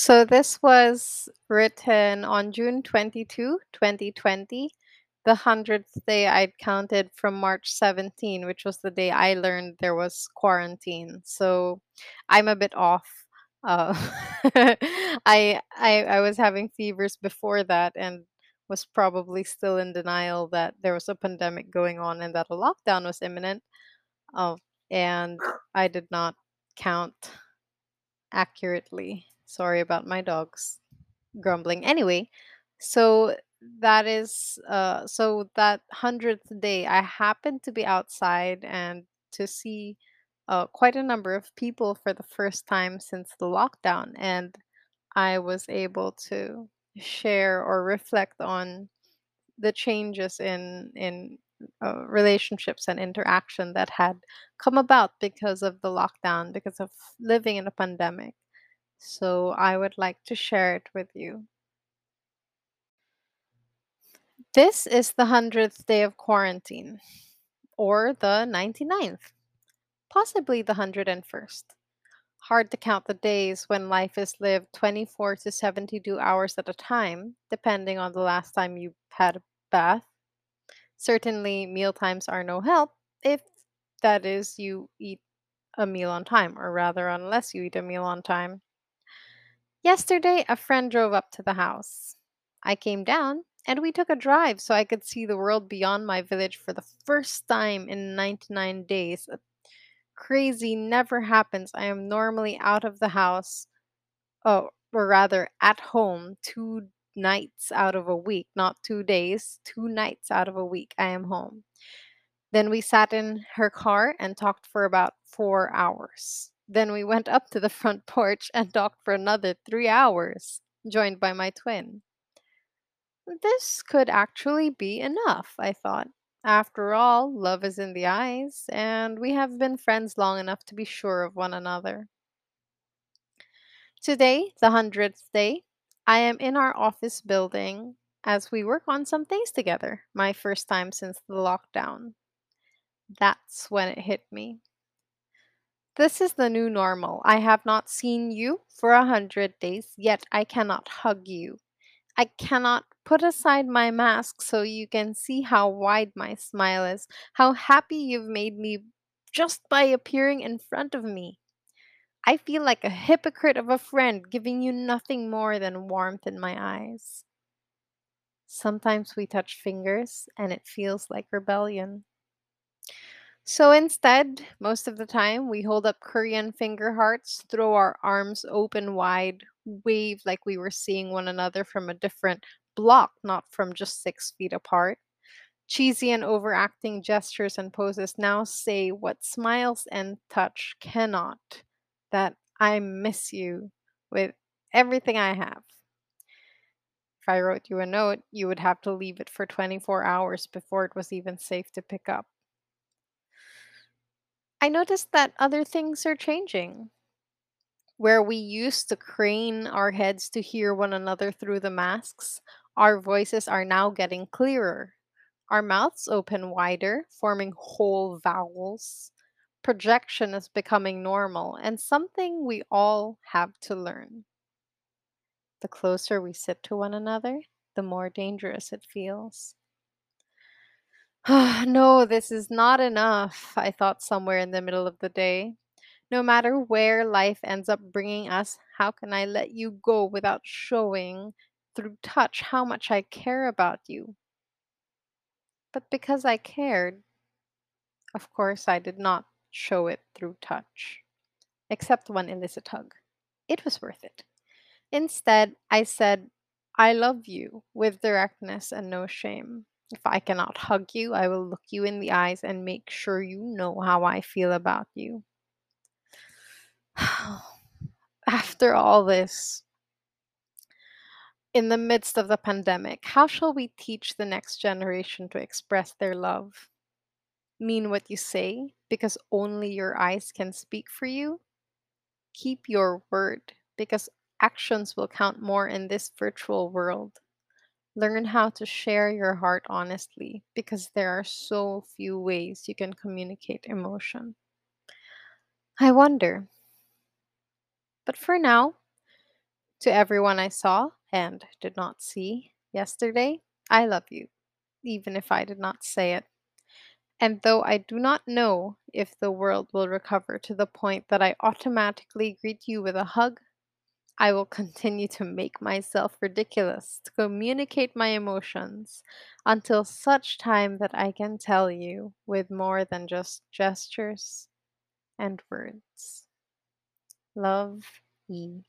So this was written on June 22, 2020, the 100th day I'd counted from March 17, which was the day I learned there was quarantine. So I'm a bit off. Uh, I, I I was having fevers before that and was probably still in denial that there was a pandemic going on and that a lockdown was imminent. Uh, and I did not count accurately. Sorry about my dogs grumbling. Anyway, so that is uh so that 100th day I happened to be outside and to see uh, quite a number of people for the first time since the lockdown and I was able to share or reflect on the changes in in uh, relationships and interaction that had come about because of the lockdown because of living in a pandemic so I would like to share it with you. This is the 100th day of quarantine, or the 99th, possibly the 101st. Hard to count the days when life is lived 24 to 72 hours at a time, depending on the last time you had a bath. Certainly, meal times are no help if that is, you eat a meal on time, or rather, unless you eat a meal on time. Yesterday, a friend drove up to the house. I came down and we took a drive so I could see the world beyond my village for the first time in 99 days. Crazy never happens. I am normally out of the house, oh, or rather at home, two nights out of a week, not two days, two nights out of a week. I am home. Then we sat in her car and talked for about four hours. Then we went up to the front porch and talked for another three hours, joined by my twin. This could actually be enough, I thought. After all, love is in the eyes, and we have been friends long enough to be sure of one another. Today, the 100th day, I am in our office building as we work on some things together, my first time since the lockdown. That's when it hit me. This is the new normal. I have not seen you for a hundred days, yet I cannot hug you. I cannot put aside my mask so you can see how wide my smile is, how happy you've made me just by appearing in front of me. I feel like a hypocrite of a friend giving you nothing more than warmth in my eyes. Sometimes we touch fingers and it feels like rebellion. So instead, most of the time, we hold up Korean finger hearts, throw our arms open wide, wave like we were seeing one another from a different block, not from just six feet apart. Cheesy and overacting gestures and poses now say what smiles and touch cannot that I miss you with everything I have. If I wrote you a note, you would have to leave it for 24 hours before it was even safe to pick up. I noticed that other things are changing. Where we used to crane our heads to hear one another through the masks, our voices are now getting clearer. Our mouths open wider, forming whole vowels. Projection is becoming normal and something we all have to learn. The closer we sit to one another, the more dangerous it feels. no, this is not enough, I thought somewhere in the middle of the day. No matter where life ends up bringing us, how can I let you go without showing through touch how much I care about you? But because I cared, of course, I did not show it through touch, except one illicit hug. It was worth it. Instead, I said, I love you with directness and no shame. If I cannot hug you, I will look you in the eyes and make sure you know how I feel about you. After all this, in the midst of the pandemic, how shall we teach the next generation to express their love? Mean what you say because only your eyes can speak for you? Keep your word because actions will count more in this virtual world. Learn how to share your heart honestly because there are so few ways you can communicate emotion. I wonder. But for now, To everyone I saw and did not see yesterday, I love you, even if I did not say it. And though I do not know if the world will recover to the point that I automatically greet you with a hug, I will continue to make myself ridiculous to communicate my emotions until such time that I can tell you with more than just gestures and words. Love, E.